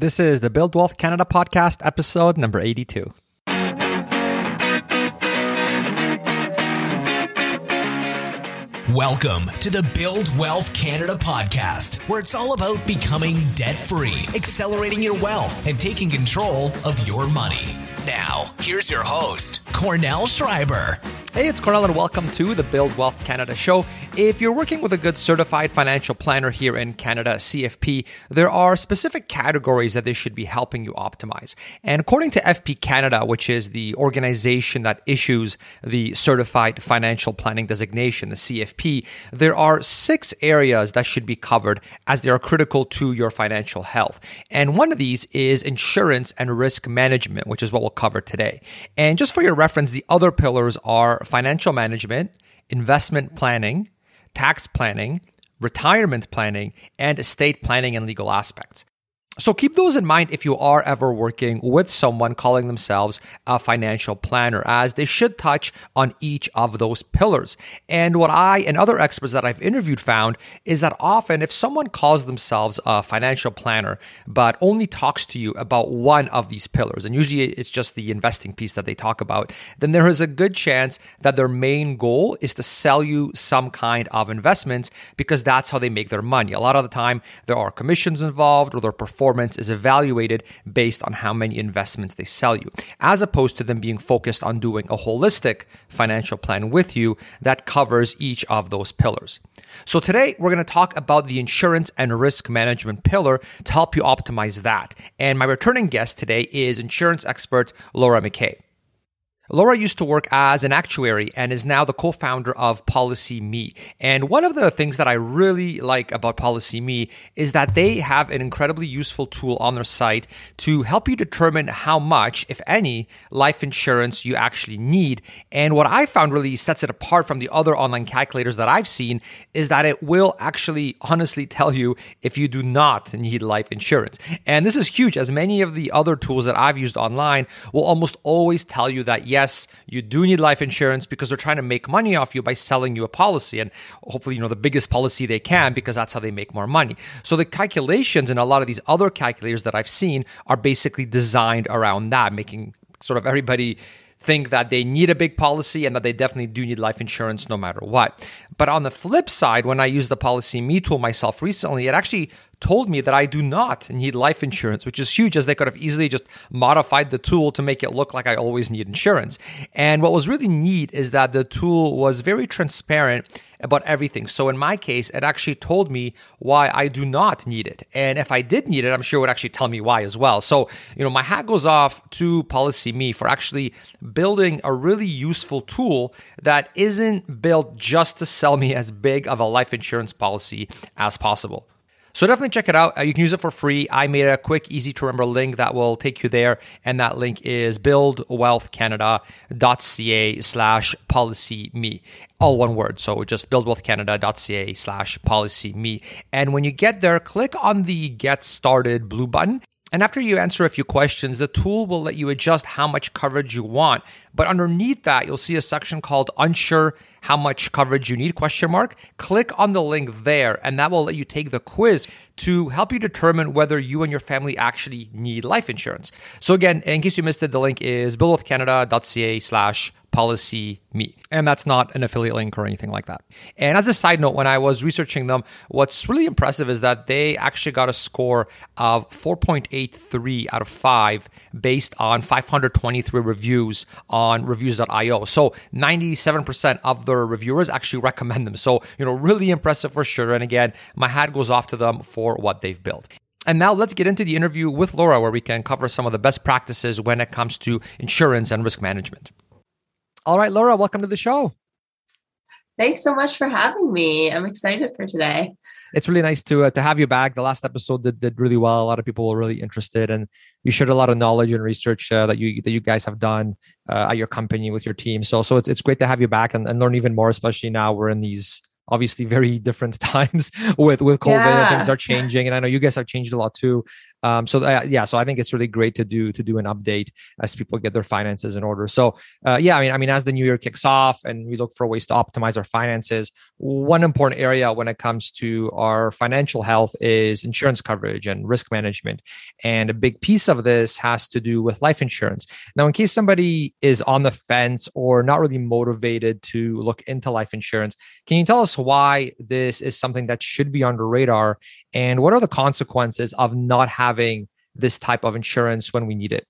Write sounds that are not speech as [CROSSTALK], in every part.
This is the Build Wealth Canada podcast, episode number 82. Welcome to the Build Wealth Canada podcast, where it's all about becoming debt free, accelerating your wealth, and taking control of your money. Now, here's your host, Kornel Szrejber. Hey, it's Kornel, and welcome to the Build Wealth Canada show. If you're working with a good certified financial planner here in Canada, CFP, there are specific categories that they should be helping you optimize. And according to FP Canada, which is the organization that issues the certified financial planning designation, the CFP, there are six areas that should be covered as they are critical to your financial health. And one of these is insurance and risk management, which is what we'll cover today. And just for your reference, the other pillars are financial management, investment planning, tax planning, retirement planning, and estate planning and legal aspects. So keep those in mind if you are ever working with someone calling themselves a financial planner, as they should touch on each of those pillars. And what I and other experts that I've interviewed found is that often if someone calls themselves a financial planner, but only talks to you about one of these pillars, and usually it's just the investing piece that they talk about, then there is a good chance that their main goal is to sell you some kind of investments because that's how they make their money. A lot of the time, there are commissions involved or their performance performance is evaluated based on how many investments they sell you, as opposed to them being focused on doing a holistic financial plan with you that covers each of those pillars. So, today we're going to talk about the insurance and risk management pillar to help you optimize that. And my returning guest today is insurance expert Laura McKay. Laura used to work as an actuary and is now the co founder of PolicyMe. And one of the things that I really like about PolicyMe is that they have an incredibly useful tool on their site to help you determine how much, if any, life insurance you actually need. And what I found really sets it apart from the other online calculators that I've seen is that it will actually honestly tell you if you do not need life insurance. And this is huge, as many of the other tools that I've used online will almost always tell you that yes, yes, you do need life insurance because they're trying to make money off you by selling you a policy and hopefully, you know, the biggest policy they can because that's how they make more money. So the calculations and a lot of these other calculators that I've seen are basically designed around that, making sort of everybody think that they need a big policy and that they definitely do need life insurance no matter what. But on the flip side, when I used the PolicyMe tool myself recently, it actually told me that I do not need life insurance, which is huge as they could have easily just modified the tool to make it look like I always need insurance. And what was really neat is that the tool was very transparent about everything. So in my case, it actually told me why I do not need it. And if I did need it, I'm sure it would actually tell me why as well. So, you know, my hat goes off to PolicyMe for actually building a really useful tool that isn't built just to sell me as big of a life insurance policy as possible. So definitely check it out. Uh, you can use it for free. I made a quick, easy to remember link that will take you there. And that link is buildwealthcanada.ca slash policy me. All one word. So just buildwealthcanada.ca slash policy me. And when you get there, click on the get started blue button. And after you answer a few questions, the tool will let you adjust how much coverage you want. But underneath that, you'll see a section called unsure how much coverage you need question mark. Click on the link there and that will let you take the quiz to help you determine whether you and your family actually need life insurance. So again, in case you missed it, the link is buildwealthcanada.ca slash policy me. And that's not an affiliate link or anything like that. And as a side note, when I was researching them, what's really impressive is that they actually got a score of 4.83 out of 5 based on 523 reviews on reviews.io. So 97% of reviewers actually recommend them. So, you know, really impressive for sure. And again, my hat goes off to them for what they've built. And now let's get into the interview with Laura, where we can cover some of the best practices when it comes to insurance and risk management. All right, Laura, welcome to the show. Thanks so much for having me. I'm excited for today. It's really nice to uh, to have you back. The last episode did, did really well. A lot of people were really interested, and you shared a lot of knowledge and research uh, that you that you guys have done uh, at your company with your team. So so it's it's great to have you back and, and learn even more, especially now we're in these obviously very [LAUGHS] different [LAUGHS] times with with COVID. Yeah. Things are changing, and I know you guys have changed a lot too. Um, so uh, yeah, so I think it's really great to do to do an update as people get their finances in order. So uh, yeah, I mean, I mean, as the new year kicks off and we look for ways to optimize our finances, one important area when it comes to our financial health is insurance coverage and risk management. And a big piece of this has to do with life insurance. Now, in case somebody is on the fence or not really motivated to look into life insurance, can you tell us why this is something that should be on the radar and what are the consequences of not having this type of insurance when we need it?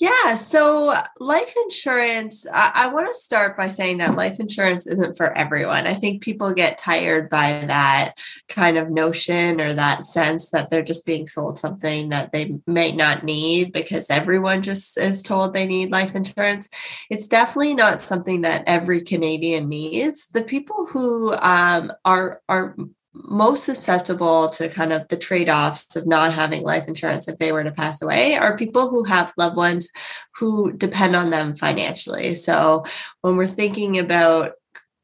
Yeah, so life insurance, I, I want to start by saying that life insurance isn't for everyone. I think people get tired by that kind of notion or that sense that they're just being sold something that they may not need because everyone just is told they need life insurance. It's definitely not something that every Canadian needs. The people who um, are are most susceptible to kind of the trade-offs of not having life insurance if they were to pass away are people who have loved ones who depend on them financially. So when we're thinking about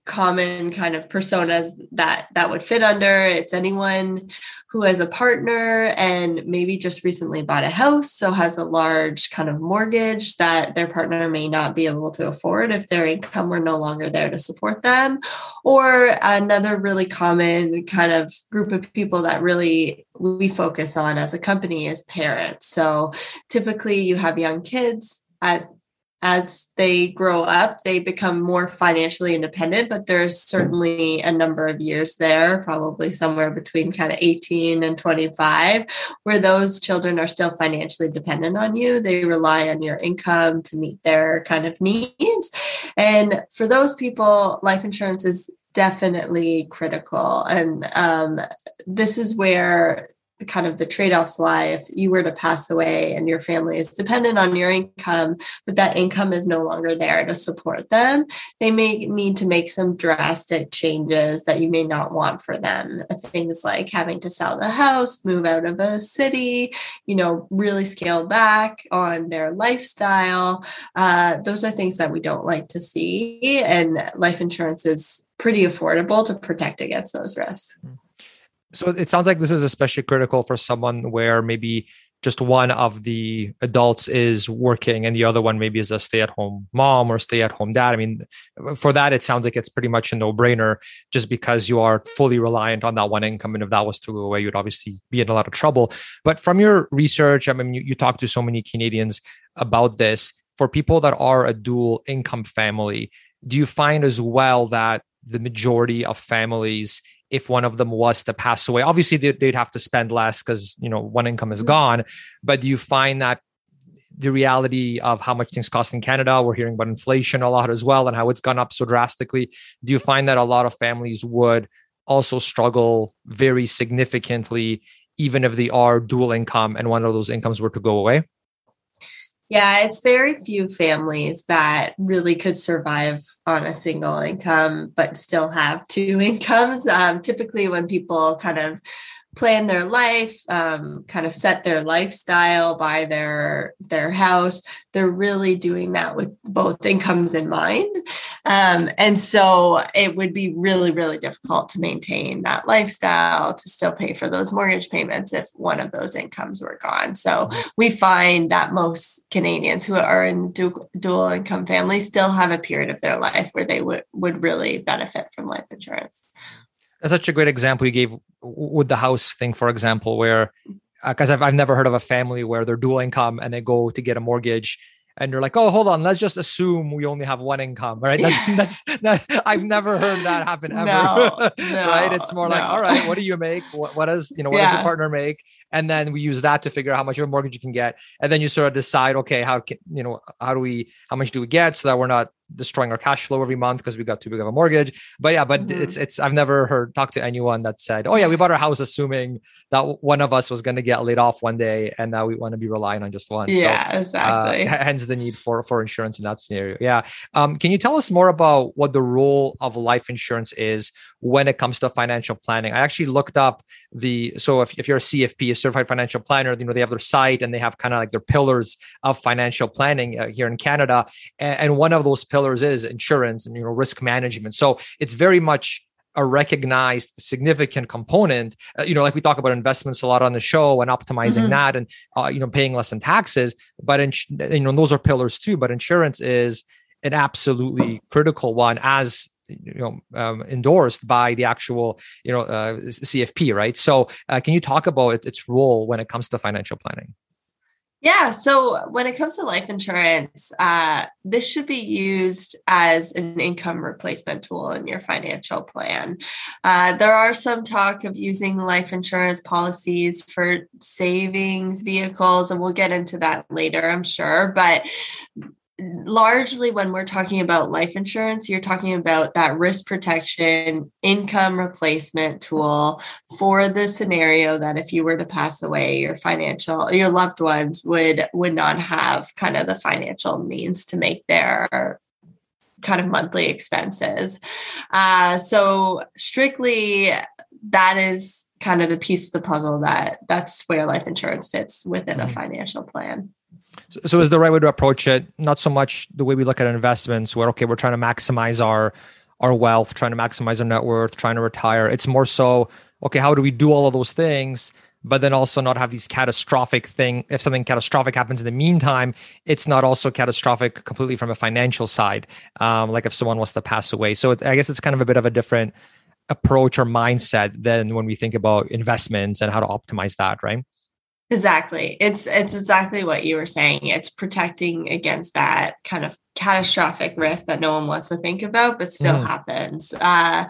common kind of personas that that would fit under. It's anyone who has a partner and maybe just recently bought a house so has a large kind of mortgage that their partner may not be able to afford if their income were no longer there to support them. Or another really common kind of group of people that really we focus on as a company is parents. So typically you have young kids at as they grow up, they become more financially independent, but there's certainly a number of years there, probably somewhere between kind of 18 and 25, where those children are still financially dependent on you. They rely on your income to meet their kind of needs. And for those people, life insurance is definitely critical. And um, this is where kind of the trade-offs lie if you were to pass away and your family is dependent on your income but that income is no longer there to support them. They may need to make some drastic changes that you may not want for them. Things like having to sell the house move out of a city you know really scale back on their lifestyle. Uh, those are things that we don't like to see and life insurance is pretty affordable to protect against those risks. Mm-hmm. So it sounds like this is especially critical for someone where maybe just one of the adults is working and the other one maybe is a stay-at-home mom or stay-at-home dad. I mean, for that it sounds like it's pretty much a no-brainer just because you are fully reliant on that one income. And if that was to go away, you'd obviously be in a lot of trouble. But from your research, I mean, you, you to so many Canadians about this. For people that are a dual income family, do you find as well that the majority of families if one of them was to pass away. Obviously they'd have to spend less because you know one income is mm-hmm. gone but do you find that the reality of how much things cost in canada we're hearing about inflation a lot as well and how it's gone up so drastically. Do you find that a lot of families would also struggle very significantly even if they are dual income and one of those incomes were to go away yeah, it's very few families that really could survive on a single income, but still have two [LAUGHS] incomes. Um, typically, when people kind of plan their life, um, kind of set their lifestyle by their their house. They're really doing that with both incomes in mind, um, and so it would be really really difficult to maintain that lifestyle to still pay for those mortgage payments if one of those incomes were gone. So mm-hmm. we find that most Canadians who are in dual, dual income families still have a period of their life where they would would really benefit from life insurance. That's such a great example you gave with the house thing, for example, where because uh, I've, I've never heard of a family where they're dual income and they go to get a mortgage and you're like, oh, hold on, let's just assume we only have one income, right? That's yeah. that's I've never heard that happen [LAUGHS] ever, no, [LAUGHS] right? It's more no. like, all right, what do you make? What, what does you know? What yeah. does your partner make? And then we use that to figure out how much of a mortgage you can get. And then you sort of decide okay how can you know how do we how much do we get so that we're not destroying our cash flow every month because we got too big of a mortgage. But yeah but mm-hmm. it's it's i've never heard talk to anyone that said oh yeah we bought our house assuming that one of us was going to get laid off one day and now we want to be relying on just one. Yeah so, uh, exactly. uh, hence the need for for insurance in that scenario. Yeah. Um, can you tell us more about what the role of life insurance is when it comes to financial planning? I actually looked up the so if, if you're a cfp certified financial planner you know they have their site and they have kind of like their pillars of financial planning uh, here in canada. And, and, one of those pillars is insurance and you know risk management. So it's very much a recognized significant component. Uh, you know like we talk about investments a lot on the show and optimizing mm-hmm. that and uh, you know paying less in taxes but in, you know those are pillars too. But insurance is an absolutely critical one as you know um, endorsed by the actual you know uh, cfp right so uh, can you talk about its role when it comes to financial planning yeah. So when it comes to life insurance, uh, this should be used as an income replacement tool in your financial plan. Uh, there are some talk of using life insurance policies for savings vehicles, and we'll get into that later, I'm sure. But largely when we're talking about life insurance, you're talking about that risk protection income replacement tool for the scenario that if you were to pass away, your financial, your loved ones would would not have kind of the financial means to make their kind of monthly expenses. Uh, so strictly that is kind of the piece of the puzzle that that's where life insurance fits within mm-hmm. a financial plan. So, is the right way to approach it not so much the way we look at investments, where okay, we're trying to maximize our our wealth, trying to maximize our net worth, trying to retire. It's more so okay, how do we do all of those things? but then also not have these catastrophic thing if something catastrophic happens in the meantime it's not also catastrophic completely from a financial side um, like if someone wants to pass away so it, i guess it's kind of a bit of a different approach or mindset than when we think about investments and how to optimize that right Exactly. It's it's exactly what you were saying. It's protecting against that kind of catastrophic risk that no one wants to think about, but still mm. happens. Uh,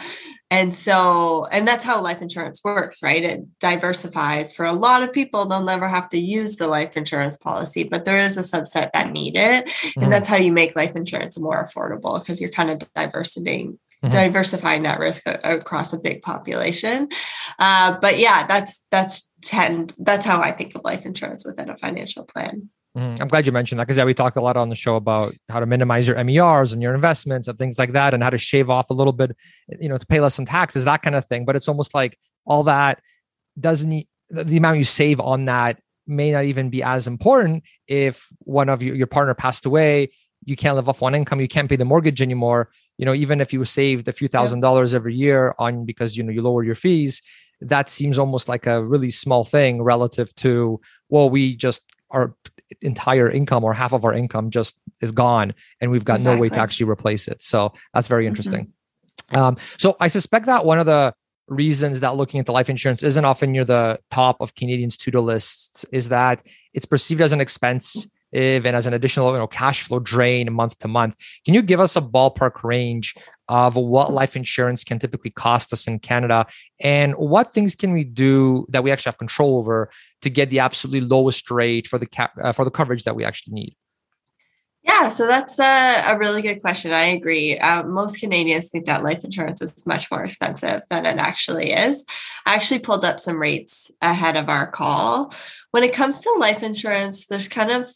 and so, and that's how life insurance works, right? It diversifies for a lot of people. They'll never have to use the life insurance policy, but there is a subset that need it. Mm. And that's how you make life insurance more affordable because you're kind of diversifying Mm-hmm. diversifying that risk across a big population. Uh, but yeah, that's that's tend that's how I think of life insurance within a financial plan. Mm-hmm. I'm glad you mentioned that because yeah, we talk a lot on the show about how to minimize your MERs and your investments and things like that, and how to shave off a little bit, you know, to pay less in taxes, that kind of thing. But it's almost like all that doesn't the amount you save on that may not even be as important if one of your, your partner passed away you can't live off one income you can't pay the mortgage anymore you know even if you saved a few thousand dollars every year on because you know you lower your fees that seems almost like a really small thing relative to well we just our entire income or half of our income just is gone and we've got exactly. no way to actually replace it so that's very mm-hmm. interesting mm-hmm. um, so i suspect that one of the reasons that looking into life insurance isn't often near the top of canadians to-do lists is that it's perceived as an expense and as an additional you know cash flow drain month to month can you give us a ballpark range of what life insurance can typically cost us in canada and what things can we do that we actually have control over to get the absolutely lowest rate for the cap uh, for the coverage that we actually need yeah, so that's a, a, really good question. I agree. Uh, most Canadians think that life insurance is much more expensive than it actually is. I actually pulled up some rates ahead of our call. When it comes to life insurance, there's kind of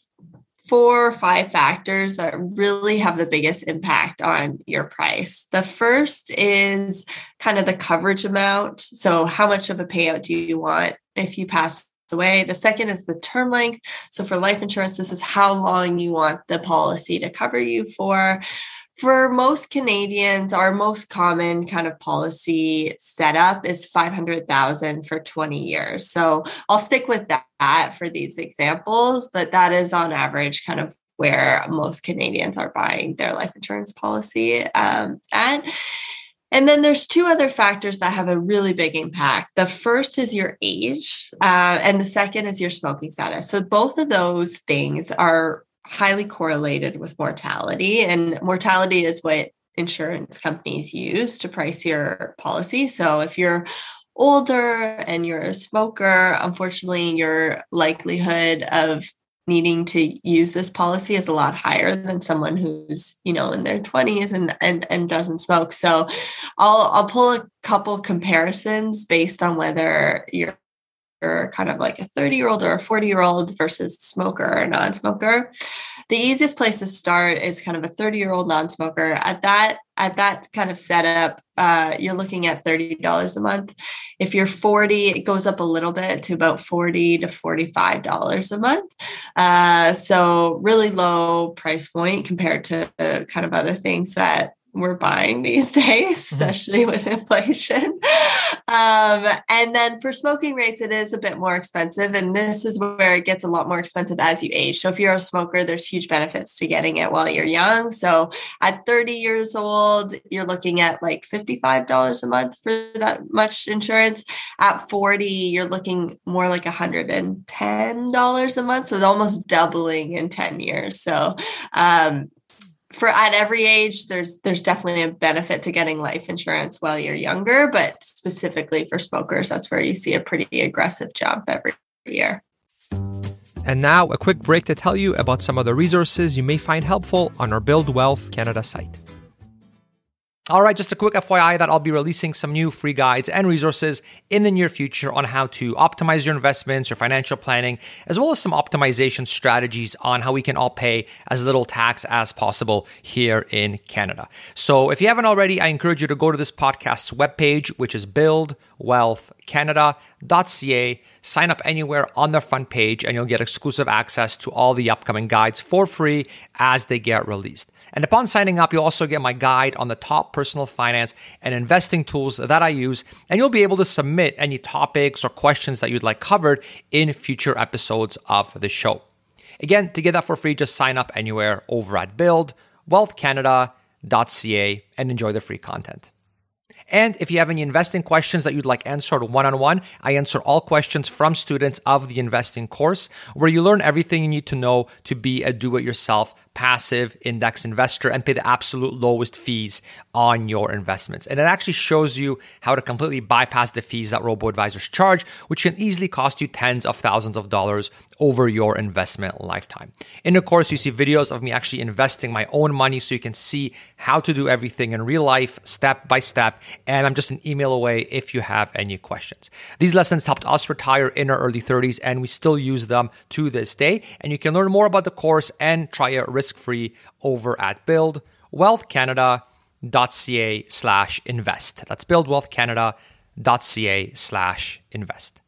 four or five factors that really have the biggest impact on your price. The first is kind of the coverage amount. So, how much of a payout do you want if you pass away. The second is the term length. So for life insurance, this is how long you want the policy to cover you for. For most Canadians, our most common kind of policy setup is 500,000 for 20 years. So I'll stick with that for these examples, but that is on average kind of where most Canadians are buying their life insurance policy um, at. And then there's two other factors that have a really big impact. The first is your age, uh, and the second is your smoking status. So both of those things are highly correlated with mortality, and mortality is what insurance companies use to price your policy. So if you're older and you're a smoker, unfortunately, your likelihood of needing to use this policy is a lot higher than someone who's you know in their 20s and and, and doesn't smoke so i'll i'll pull a couple comparisons based on whether you're kind of like a 30 year old or a 40 year old versus smoker or non-smoker. The easiest place to start is kind of a 30 year old non-smoker. At that at that kind of setup uh, you're looking at $30 a month. If you're 40 it goes up a little bit to about 40 to $45 a month. Uh, so really low price point compared to kind of other things that we're buying these [LAUGHS] days, mm-hmm. especially with inflation. Um, and then for smoking rates, it is a bit more expensive. And this is where it gets a lot more expensive as you age. So if you're a smoker, there's huge benefits to getting it while you're young. So at 30 years old, you're looking at like $55 a month for that much insurance. At 40, you're looking more like $110 a month. So it's almost doubling in 10 years. So um, for at every age there's there's definitely a benefit to getting life insurance while you're younger but specifically for smokers that's where you see a pretty aggressive jump every year. And now a quick break to tell you about some of the resources you may find helpful on our build wealth canada site all right, just a quick FYI that I'll be releasing some new free guides and resources in the near future on how to optimize your investments, your financial planning, as well as some optimization strategies on how we can all pay as little tax as possible here in Canada. So if you haven't already, I encourage you to go to this podcast's webpage, which is buildwealthcanada.ca. Sign up anywhere on the front page, and you'll get exclusive access to all the upcoming guides for free as they get released. And upon signing up, you'll also get my guide on the top personal finance and investing tools that I use. And you'll be able to submit any topics or questions that you'd like covered in future episodes of the show. Again, to get that for free, just sign up anywhere over at buildwealthcanada.ca and enjoy the free content. And if you have any investing questions that you'd like answered one on one, I answer all questions from students of the investing course, where you learn everything you need to know to be a do it yourself passive index investor and pay the absolute lowest fees on your investments. And it actually shows you how to completely bypass the fees that robo advisors charge, which can easily cost you tens of thousands of dollars over your investment lifetime. In the course, you see videos of me actually investing my own money so you can see how to do everything in real life, step by step. And I'm just an email away if you have any questions. These lessons helped us retire in our early 30s, and we still use them to this day. And you can learn more about the course and try it risk free over at buildwealthcanada.ca slash invest. That's buildwealthcanada.ca slash invest.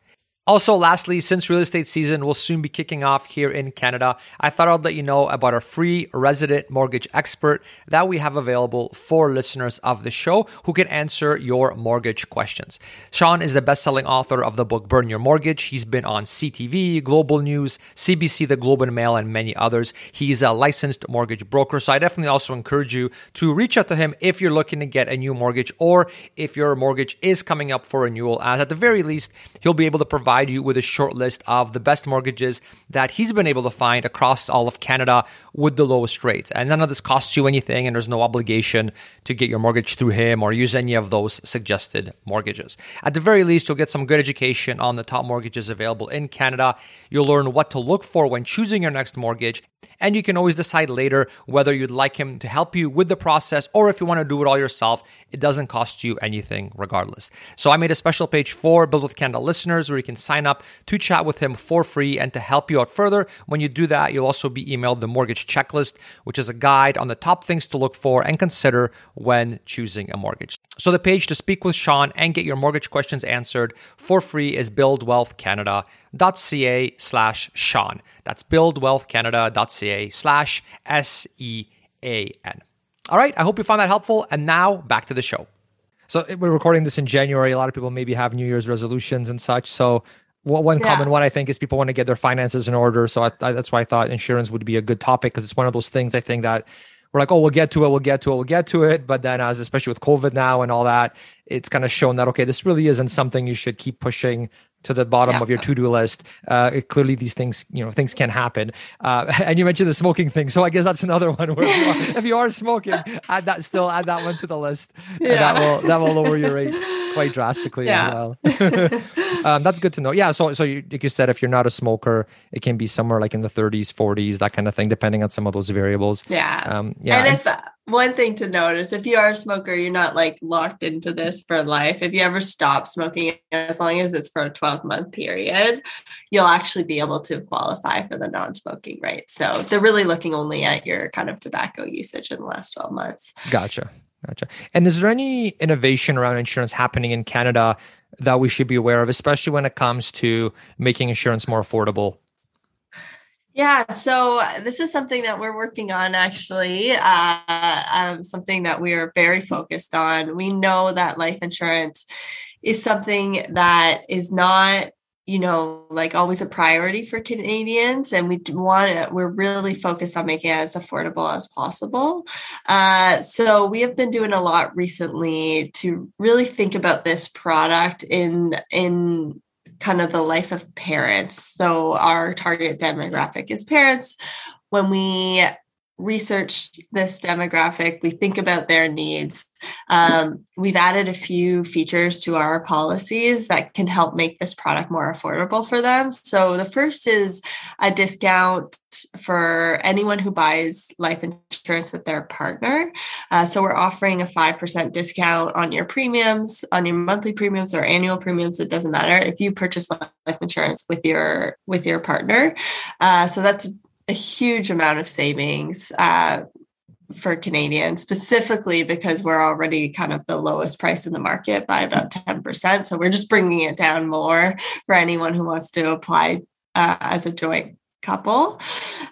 Also, lastly, since real estate season will soon be kicking off here in Canada, I thought I'd let you know about our free resident mortgage expert that we have available for listeners of the show who can answer your mortgage questions. Sean is the best selling author of the book Burn Your Mortgage. He's been on CTV, Global News, CBC, The Globe and Mail, and many others. He's a licensed mortgage broker. So I definitely also encourage you to reach out to him if you're looking to get a new mortgage or if your mortgage is coming up for renewal, as at the very least, he'll be able to provide provide you with a short list of the best mortgages that he's been able to find across all of Canada with the lowest rates. And none of this costs you anything, and there's no obligation to get your mortgage through him or use any of those suggested mortgages. At the very least, you'll get some good education on the top mortgages available in Canada. You'll learn what to look for when choosing your next mortgage. And you can always decide later whether you'd like him to help you with the process or if you want to do it all yourself. It doesn't cost you anything regardless. So I made a special page for Build Wealth Canada listeners where you can sign up to chat with him for free and to help you out further. When you do that, you'll also be emailed the mortgage checklist, which is a guide on the top things to look for and consider when choosing a mortgage. So the page to speak with Sean and get your mortgage questions answered for free is buildwealthcanada.ca slash Sean. That's buildwealthcanada.ca slash S-E-A-N. All right, I hope you found that helpful. And now back to the show. So we're recording this in January. A lot of people maybe have New Year's resolutions and such. So one yeah. common one I think is people want to get their finances in order. So I, I, that's why I thought insurance would be a good topic because it's one of those things I think that we're like, oh, we'll get to it, we'll get to it, we'll get to it. But then, as especially with COVID now and all that, it's kind of shown that okay, this really isn't something you should keep pushing to the bottom yeah. of your to-do list. Uh, clearly, these things, you know, things can happen. Uh, [LAUGHS] and you mentioned the smoking thing, so I guess that's another [LAUGHS] one. Where if you are, if you are smoking, add that still add that one to the list. Yeah. that will that will lower your rate quite drastically yeah. as well. [LAUGHS] um, that's good to know. Yeah. So, so you, like you said, if you're not a smoker, it can be somewhere like in the 30s, 40s, that kind of thing, depending on some of those variables. Yeah. Um, yeah. And if uh, one thing to note is if you are a smoker, you're not like locked into this for life. If you ever stop smoking, as long as it's for a 12 month period, you'll actually be able to qualify for the non smoking rate. So they're really looking only at your kind of tobacco usage in the last 12 months. Gotcha. Gotcha. And is there any innovation around insurance happening in Canada that we should be aware of, especially when it comes to making insurance more affordable? Yeah, so this is something that we're working on actually, uh, um, something that we are very focused on. We know that life insurance is something that is not you know like always a priority for canadians and we want it we're really focused on making it as affordable as possible. Uh, so we have been doing a lot recently to really think about this product in in kind of the life of parents. So our target demographic is parents. When we research this demographic, we think about their needs. Um, we've added a few features to our policies that can help make this product more affordable for them. So the first is a discount for anyone who buys life insurance with their partner. Uh, so we're offering a 5% discount on your premiums, on your monthly premiums or annual premiums. It doesn't matter if you purchase life insurance with your with your partner. Uh, so that's a huge amount of savings uh, for Canadians, specifically because we're already kind of the lowest price in the market by about 10%. So we're just bringing it down more for anyone who wants to apply uh, as a joint couple.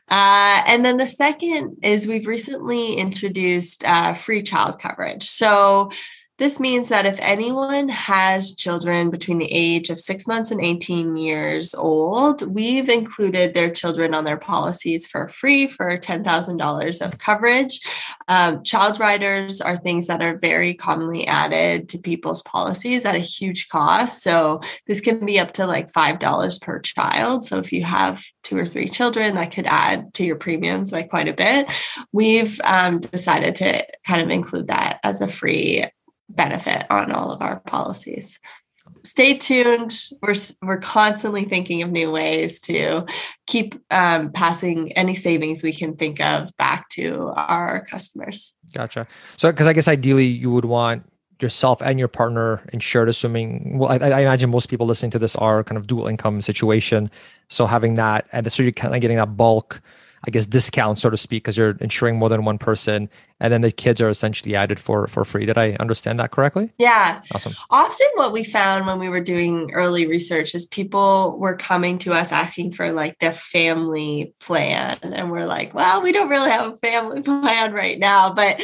Uh, and then the second is we've recently introduced uh, free child coverage. So this means that if anyone has children between the age of six months and 18 years old, we've included their children on their policies for free for $10,000 of coverage. Um, child riders are things that are very commonly added to people's policies at a huge cost. So this can be up to like $5 per child. So if you have two or three children, that could add to your premiums by quite a bit. We've um, decided to kind of include that as a free benefit on all of our policies. Stay tuned. We're we're constantly thinking of new ways to keep um, passing any savings we can think of back to our customers. Gotcha. So, because I guess ideally you would want yourself and your partner insured, assuming, well, I, I, imagine most people listening to this are kind of dual income situation. So having that, and so you're kind of getting that bulk I guess discount, so to speak, because you're insuring more than one person, and then the kids are essentially added for for free. Did I understand that correctly? Yeah. Awesome. Often, what we found when we were doing early research is people were coming to us asking for like the family plan, and we're like, well, we don't really have a family [LAUGHS] plan right now, but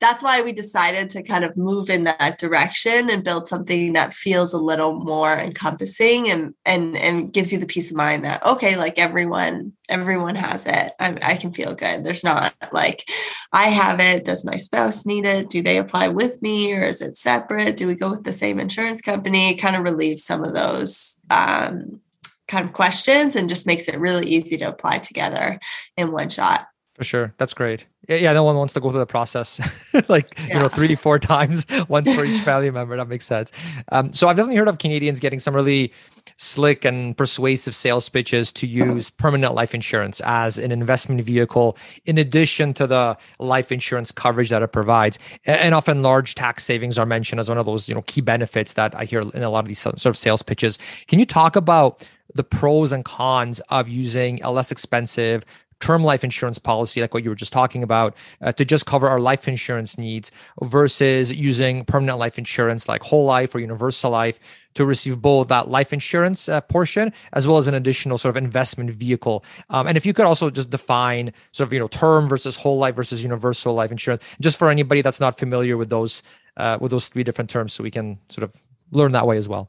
that's why we decided to kind of move in that direction and build something that feels a little more encompassing and and and gives you the peace of mind that okay, like everyone everyone has it. I, I, can feel good. There's not like, I have it. Does my spouse need it? Do they apply with me or is it separate? Do we go with the same insurance company? It kind of relieves some of those um, kind of questions and just makes it really easy to apply together in one shot. For sure. That's great. Yeah, no one wants to go through the process [LAUGHS] like, yeah. you know, three, four [LAUGHS] times, [LAUGHS] once for each family member. That makes sense. Um, so I've definitely heard of Canadians getting some really slick and persuasive sales pitches to use permanent life insurance as an investment vehicle in addition to the life insurance coverage that it provides and often large tax savings are mentioned as one of those you know key benefits that i hear in a lot of these sort of sales pitches can you talk about the pros and cons of using a less expensive term life insurance policy, like what you were just talking about, uh, to just cover our life insurance needs versus using permanent life insurance like whole life or universal life to receive both that life insurance uh, portion as well as an additional sort of investment vehicle. Um, and if you could also just define sort of you know term versus whole life versus universal life insurance, just for anybody that's not familiar with those uh, with those three different terms, so we can sort of learn that way as well.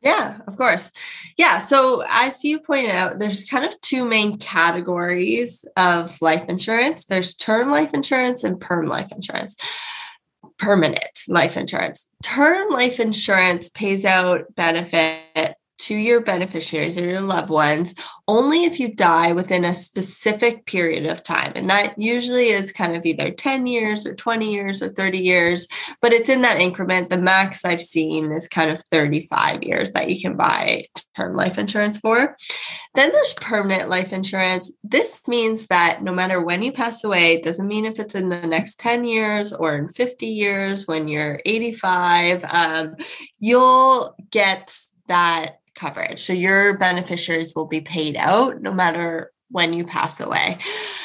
Yeah, of course. Yeah. So, as you pointed out, there's kind of two main categories of life insurance there's term life insurance and perm life insurance. Permanent life insurance. Term life insurance pays out benefit to your beneficiaries or your loved ones only if you die within a specific period of time. And that usually is kind of either 10 years or 20 years or 30 years, but it's in that increment. The max I've seen is kind of 35 years that you can buy term life insurance for. Then there's permanent life insurance. This means that no matter when you pass away, it doesn't mean if it's in the next 10 years or in 50 years when you're 85, um, you'll get that coverage. So your beneficiaries will be paid out no matter when you pass away.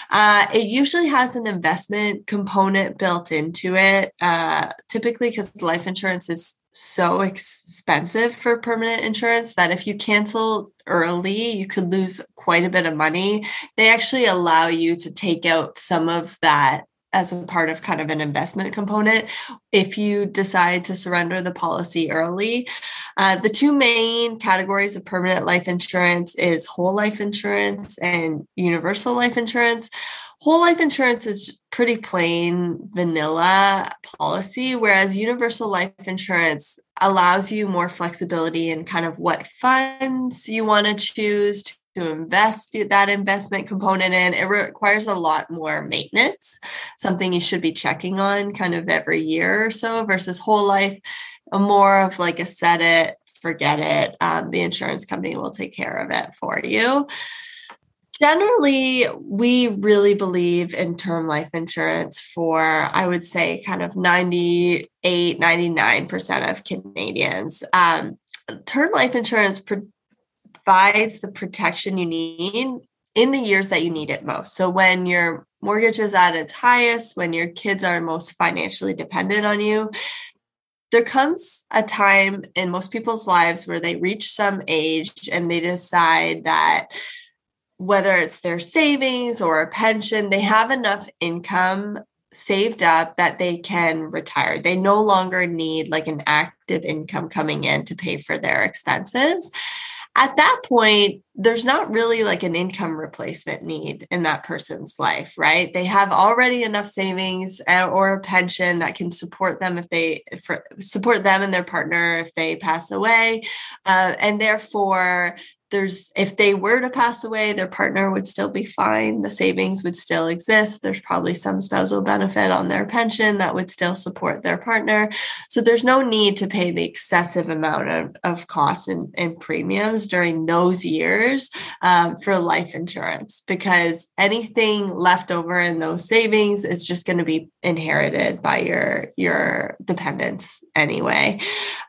Uh, it usually has an investment component built into it, uh, typically because life insurance is so expensive for permanent insurance that if you cancel early, you could lose quite a bit of money, they actually allow you to take out some of that as a part of kind of an investment component if you decide to surrender the policy early. Uh, the two main categories of permanent life insurance is whole life insurance and universal life insurance. Whole life insurance is pretty plain vanilla policy, whereas universal life insurance allows you more flexibility in kind of what funds you want to choose to to invest that investment component in, it requires a lot more maintenance, something you should be checking on kind of every year or so versus whole life, more of like a set it, forget it. Um, the insurance company will take care of it for you. Generally, we really believe in term life insurance for, I would say, kind of 98, 99% of Canadians. Um, term life insurance provides the protection you need in the years that you need it most. So when your mortgage is at its highest, when your kids are most financially dependent on you, there comes a time in most people's lives where they reach some age and they decide that whether it's their savings or a pension, they have enough income saved up that they can retire. They no longer need like an active income coming in to pay for their expenses at that point, there's not really like an income replacement need in that person's life, right? They have already enough savings uh, or a pension that can support them if they for, support them and their partner if they pass away, uh, and therefore there's if they were to pass away their partner would still be fine. The savings would still exist. There's probably some spousal benefit on their pension that would still support their partner. So there's no need to pay the excessive amount of, of costs and, and premiums during those years um, for life insurance because anything left over in those savings is just going to be inherited by your your dependents anyway.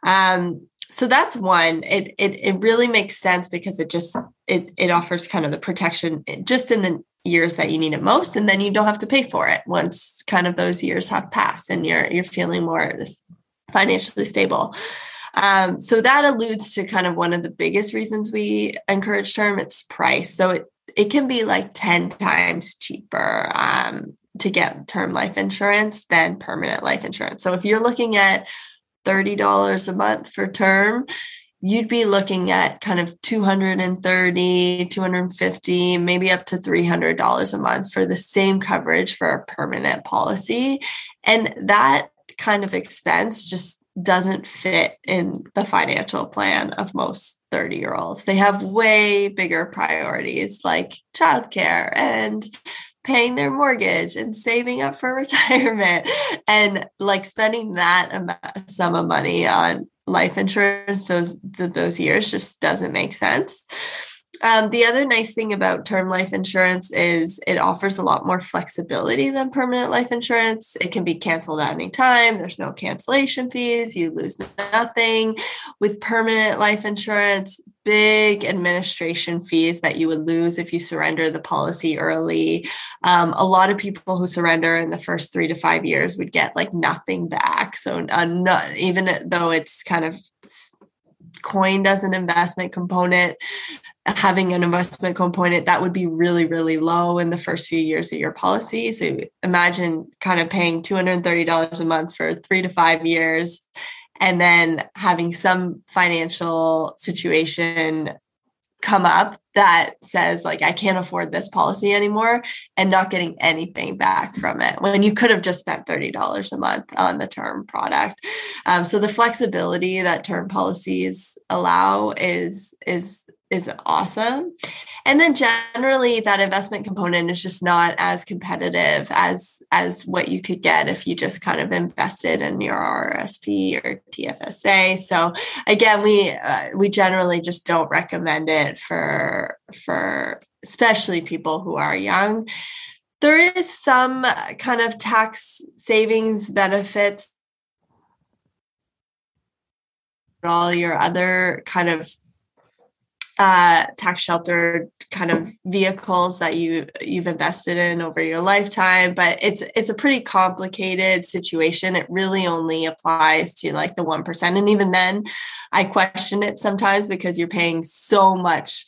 Um, so that's one. It, it it really makes sense because it just it it offers kind of the protection just in the years that you need it most and then you don't have to pay for it once kind of those years have passed and you're you're feeling more financially stable. Um, so that alludes to kind of one of the biggest reasons we encourage term it's price. So it it can be like 10 times cheaper um, to get term life insurance than permanent life insurance. So if you're looking at $30 a month for term, you'd be looking at kind of 230 250 maybe up to $300 a month for the same coverage for a permanent policy. And that kind of expense just doesn't fit in the financial plan of most 30 year olds they have way bigger priorities like childcare and paying their mortgage and saving up for [LAUGHS] retirement and like spending that amount, sum of money on life insurance those those years just doesn't make sense um, the other nice thing about term life insurance is it offers a lot more flexibility than permanent life insurance. It can be canceled at any time. There's no cancellation fees. You lose nothing. With permanent life insurance, big administration fees that you would lose if you surrender the policy early. Um, a lot of people who surrender in the first three to five years would get like nothing back. So, uh, not, even though it's kind of coined as an investment component, having an investment component that would be really really low in the first few years of your policy so imagine kind of paying $230 a month for 3 to 5 years and then having some financial situation come up that says like i can't afford this policy anymore and not getting anything back from it when you could have just spent $30 a month on the term product. Um, so the flexibility that term policies allow is is is awesome. And then generally that investment component is just not as competitive as as what you could get if you just kind of invested in your RRSP or TFSA. So again, we uh, we generally just don't recommend it for for especially people who are young. There is some kind of tax savings benefits all your other kind of uh, tax sheltered kind of vehicles that you you've invested in over your lifetime but it's it's a pretty complicated situation. It really only applies to like the 1% and even then i question it sometimes because you're paying so much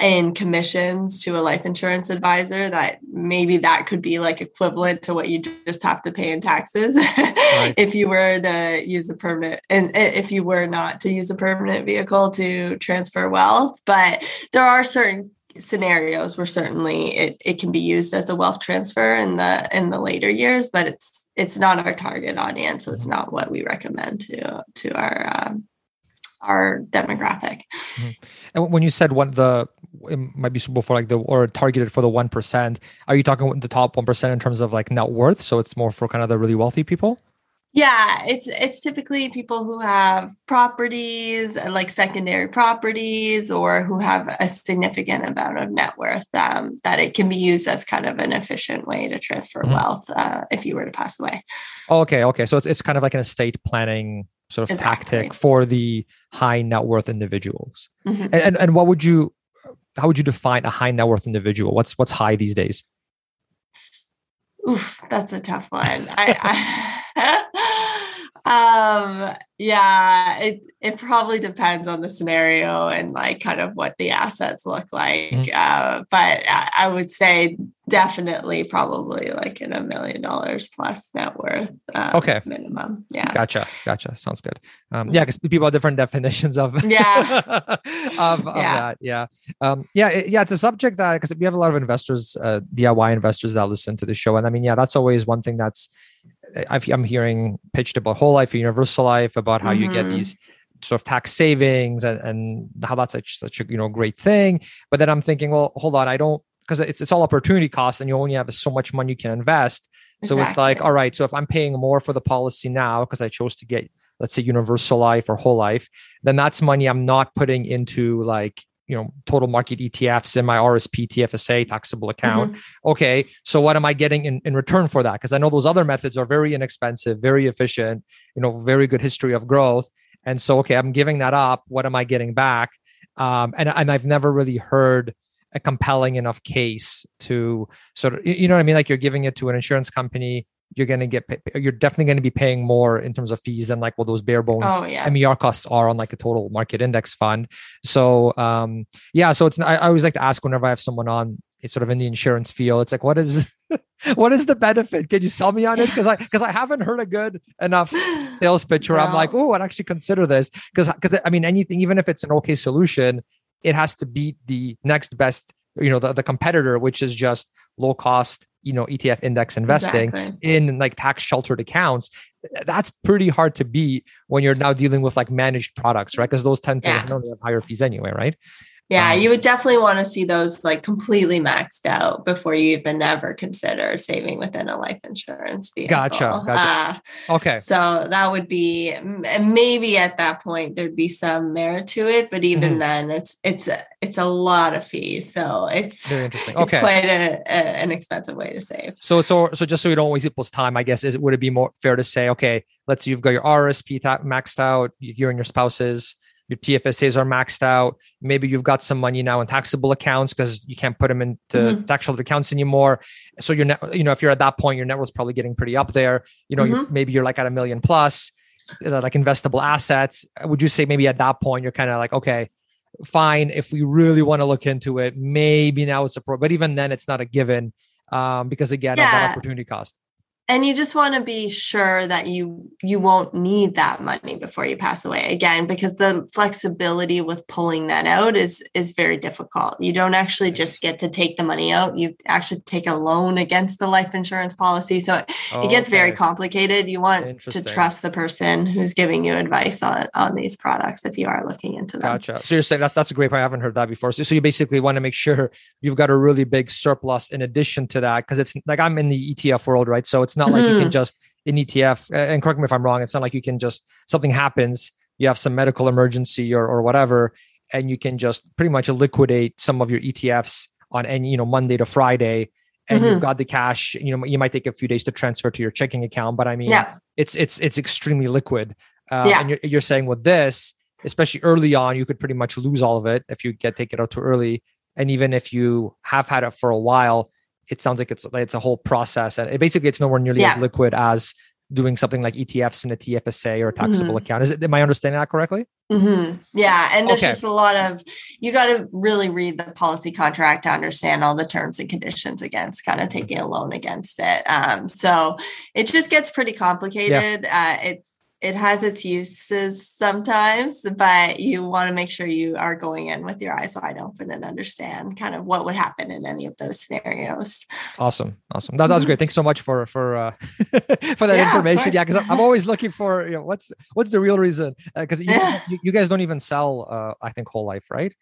in commissions to a life insurance advisor that maybe that could be like equivalent to what you just have to pay in taxes right. [LAUGHS] if you were to use a permanent and if you were not to use a permanent vehicle to transfer wealth but there are certain scenarios where certainly it, it can be used as a wealth transfer in the in the later years but it's it's not our target audience so it's mm-hmm. not what we recommend to to our uh, our demographic mm-hmm. and when you said one the it might be suitable for like the or targeted for the 1% are you talking the top 1% in terms of like net worth so it's more for kind of the really wealthy people yeah, it's it's typically people who have properties uh, like secondary properties or who have a significant amount of net worth um, that it can be used as kind of an efficient way to transfer mm-hmm. wealth uh, if you were to pass away. Okay, okay, so it's it's kind of like an estate planning sort of exactly. tactic for the high net worth individuals. Mm-hmm. And, and and what would you how would you define a high net worth individual? What's what's high these days? Oof, that's a tough one. I, [LAUGHS] I um yeah, it it probably depends on the scenario and like kind of what the assets look like. Mm-hmm. Uh, but I, I, would say definitely probably like in a million dollars plus net worth. Um, okay, minimum. Yeah, gotcha, gotcha. Sounds good. Um, yeah, because people have different [LAUGHS] definitions of [LAUGHS] yeah of, of yeah. that. Yeah, um, yeah, it, yeah. It's a subject that because we have a lot of investors, uh, DIY investors that listen to the show, and I mean, yeah, that's always one thing that's i am hearing pitched about whole life, universal life, about how mm-hmm. you get mm-hmm. these sort of tax savings and, and how that's such, such a you know great thing. But then I'm thinking, well, hold on, I don't because it's it's all opportunity cost, and you only have so much money you can invest. So exactly. it's like, all right, so if I'm paying more for the policy now because I chose to get, let's say, universal life or whole life, then that's money I'm not putting into like you know total market ETFs in my RSP TFSA taxable account. Mm-hmm. Okay, so what am I getting in, in return for that? Because I know those other methods are very inexpensive, very efficient, you know, very good history of growth. And so, okay, I'm giving that up. What am I getting back? Um, and and I've never really heard a compelling enough case to sort of you know what I mean. Like you're giving it to an insurance company you're going to get you're definitely going to be paying more in terms of fees than like what those bare bones oh, yeah. MER costs are on like a total market index fund. So um yeah, so it's I, I always like to ask whenever I have someone on it's sort of in the insurance field. It's like what is [LAUGHS] what is the benefit? Can you sell me on it? Because I because I haven't heard a good enough [LAUGHS] sales pitch where I'm like, oh, I'd actually consider this. Because because I mean anything, even if it's an okay solution, it has to beat the next best you know the, the competitor which is just low cost you know etf index investing exactly. in like tax sheltered accounts that's pretty hard to beat when you're now dealing with like managed products right because those tend to yeah. have higher fees anyway right yeah, um, you would definitely want to see those like completely maxed out before you even ever consider saving within a life insurance vehicle. Gotcha. gotcha. Uh, okay. So that would be maybe at that point there'd be some merit to it, but even mm-hmm. then, it's it's it's a lot of fees. So it's very interesting. Okay. It's quite a, a, an expensive way to save. So so so just so you don't waste people's time, I guess is it would it be more fair to say, okay, let's you've got your RSP maxed out, you and your spouses your TFSAs are maxed out. Maybe you've got some money now in taxable accounts because you can't put them into mm-hmm. tax sheltered accounts anymore. So your net, you know, if you're at that point, your net worth's probably getting pretty up there. You know, mm-hmm. you're, maybe you're like at a million plus, uh, like investable assets. Would you say maybe at that point you're kind of like, okay, fine. If we really want to look into it, maybe now it's a pro. But even then, it's not a given um, because again, yeah. of that opportunity cost and you just want to be sure that you you won't need that money before you pass away again because the flexibility with pulling that out is is very difficult. You don't actually just get to take the money out you actually take a loan against the life insurance policy so it, oh, it gets okay. very complicated. You want to trust the person who's giving you advice on on these products if you are looking into them. Gotcha. So you're saying that that's a great point. I haven't heard that before. So, so you basically want to make sure you've got a really big surplus in addition to that because it's like i'm in the etf world right? So it's not mm-hmm. like you can mm-hmm. just in ETF. And correct me if I'm wrong. It's not like you can just something happens, you have some medical emergency or or whatever, and you can just pretty much liquidate some of your ETFs on any you know Monday to Friday, and mm-hmm. you've got the cash. You know you might take a few days to transfer to your checking account, but I mean, yeah. it's it's it's extremely liquid. Uh, yeah. And you're, you're saying with this, especially early on, you could pretty much lose all of it if you get take it out too early. And even if you have had it for a while, it sounds like it's it's a whole process and it, basically it's nowhere nearly yeah. as liquid as doing something like ETFs in a TFSA or a taxable mm-hmm. account. Is it, am I understanding that correctly? Mm-hmm. Yeah. And there's okay. just a lot of, you got to really read the policy contract to understand all the terms and conditions against kind of taking a loan against it. Um, so it just gets pretty complicated. Yeah. Uh, it's, it has its uses sometimes, but you want to make sure you are going in with your eyes wide open and understand kind of what would happen in any of those scenarios. Awesome, awesome. That, that was great. Thanks so much for for uh, [LAUGHS] for that yeah, information. Yeah, because I'm always looking for you know what's what's the real reason because uh, [LAUGHS] you, you, guys don't even sell uh, I think whole life, right?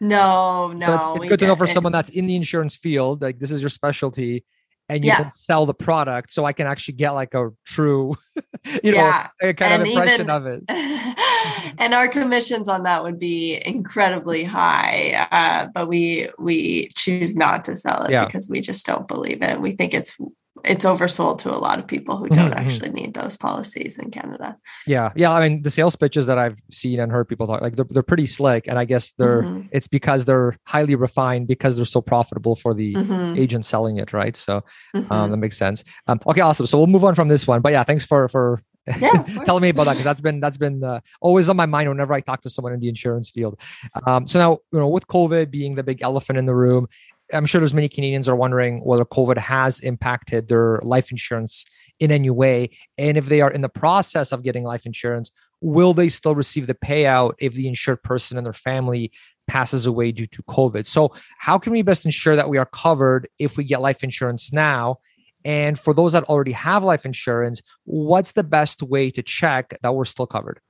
No, no. So it's, it's good to know for someone that's in the insurance field, like this is your specialty and you yeah. can sell the product so i can actually get like a true [LAUGHS] you yeah. know kind and of impression even, of it [LAUGHS] and our commissions on that would be incredibly high uh, but we we choose not to sell it yeah. because we just don't believe it we think it's it's oversold to a lot of people who don't mm-hmm. actually need those policies in Canada. Yeah, yeah. I mean, the sales pitches that I've seen and heard people talk like they're, they're pretty slick, and I guess they're mm-hmm. it's because they're highly refined because they're so profitable for the mm-hmm. agent selling it, right? So um, mm-hmm. that makes sense. Um, okay, awesome. So we'll move on from this one, but yeah, thanks for for yeah, [LAUGHS] telling me about that because that's been that's been uh, always on my mind whenever I talk to someone in the insurance field. Um, so now you know with COVID being the big elephant in the room, I'm sure there's many Canadians are wondering whether COVID has impacted their life insurance in any way, and if they are in the process of getting life insurance, will they still receive the payout if the insured person and their family passes away due to COVID? So, how can we best ensure that we are covered if we get life insurance now? And for those that already have life insurance, what's the best way to check that we're still covered?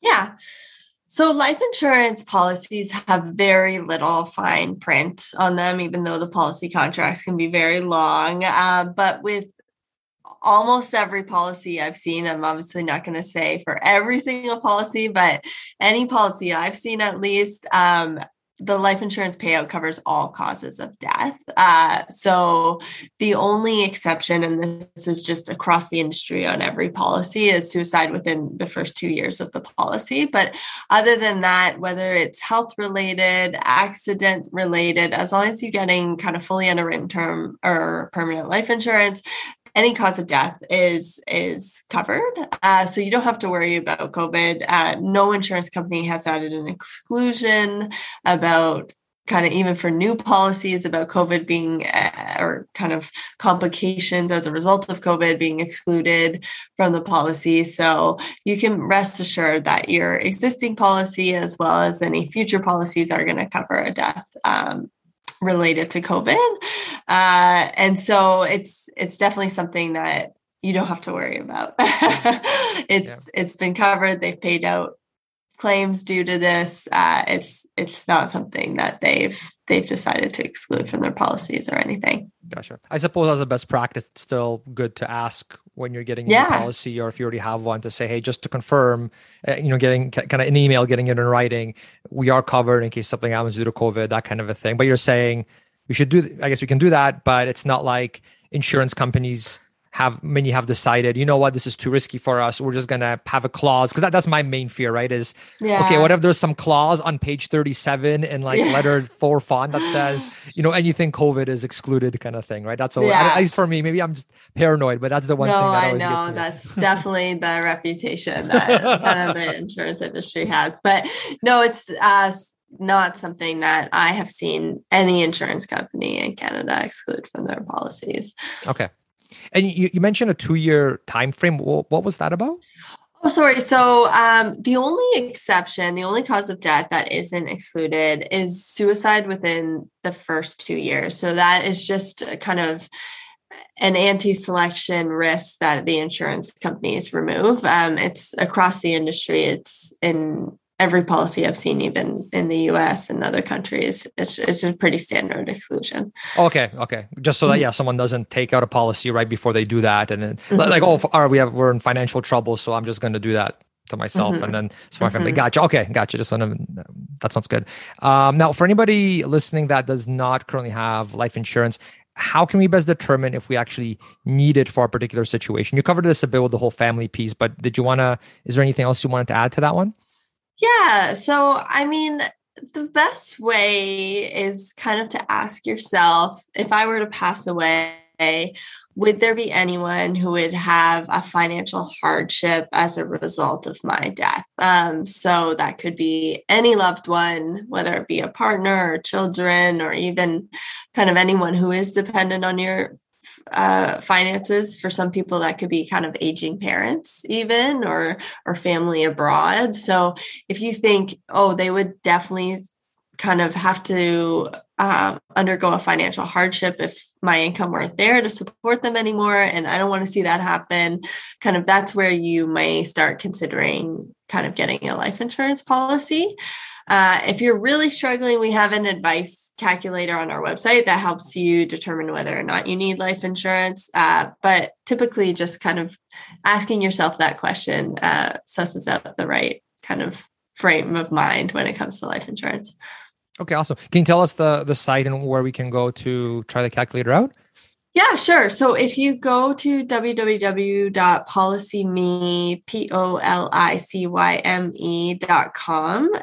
Yeah. So, life insurance policies have very little fine print on them, even though the policy contracts can be very long. Uh, but with almost every policy I've seen, I'm obviously not going to say for every single policy, but any policy I've seen at least, um, the life insurance payout covers all causes of death. Uh, so the only exception, and this is just across the industry on every policy, is suicide within the first two years of the policy. But other than that, whether it's health related, accident related, as long as you're getting kind of fully underwritten term or permanent life insurance, any cause of death is is covered. Uh, so you don't have to worry about covid. Uh, no insurance company has added an exclusion about kind of even for new policies about covid being uh, or kind of complications as a result of covid being excluded from the policy. So you can rest assured that your existing policy as well as any future policies are going to cover a death um, related to COVID. Uh, and so it's it's definitely something that you don't have to worry about. [LAUGHS] it's yeah. it's been covered. They've paid out claims due to this. Uh, it's it's not something that they've they've decided to exclude from their policies or anything. Gotcha. I suppose as a best practice, it's still good to ask when you're getting yeah. a policy or if you already have one to say, hey, just to confirm, uh, you know, getting kind of an email, getting it in writing, we are covered in case something happens due to COVID, that kind of a thing. But you're saying we should do, I guess we can do that, but it's not like insurance companies have many have decided you know what this is too risky for us we're just gonna have a clause because that, that's my main fear right is yeah. okay what if there's some clause on page 37 in like yeah. letter four font that says [SIGHS] you know anything covid is excluded kind of thing right that's all yeah. at least for me maybe i'm just paranoid but that's the one no, thing that i know that's [LAUGHS] definitely the reputation that kind of the insurance industry has but no it's uh not something that I have seen any insurance company in Canada exclude from their policies. Okay. And you, you mentioned a two year time frame. What, what was that about? Oh, sorry. So um, the only exception, the only cause of death that isn't excluded is suicide within the first two years. So that is just kind of an anti-selection risk that the insurance companies remove. Um, it's across the industry. It's in every policy I've seen, even in the US and other countries, it's, it's a pretty standard exclusion. Okay. Okay. Just so that, mm-hmm. yeah, someone doesn't take out a policy right before they do that. And then mm-hmm. like, oh, all right, we have, we're in financial trouble. So I'm just going to do that to myself mm-hmm. and then so my family. Mm-hmm. Gotcha. Okay. Gotcha. Just want to, that sounds good. Um, now for anybody listening that does not currently have life insurance, how can we best determine if we actually need it for a particular situation? You covered this a bit with the whole family piece, but did you want to, is there anything else you wanted to add to that one? Yeah. So, I mean, the best way is kind of to ask yourself if I were to pass away, would there be anyone who would have a financial hardship as a result of my death? Um, so that could be any loved one, whether it be a partner or children, or even kind of anyone who is dependent on your uh, finances for some people that could be kind of aging parents even or or family abroad. So if you think oh they would definitely kind of have to uh, undergo a financial hardship if my income weren't there to support them anymore and i don't want to see that happen kind of that's where you may start considering kind of getting a life insurance policy uh, if you're really struggling we have an advice calculator on our website that helps you determine whether or not you need life insurance uh, but typically just kind of asking yourself that question uh, susses out the right kind of frame of mind when it comes to life insurance Okay, awesome. Can you tell us the the site and where we can go to try the calculator out? Yeah, sure. So if you go to www.policyme,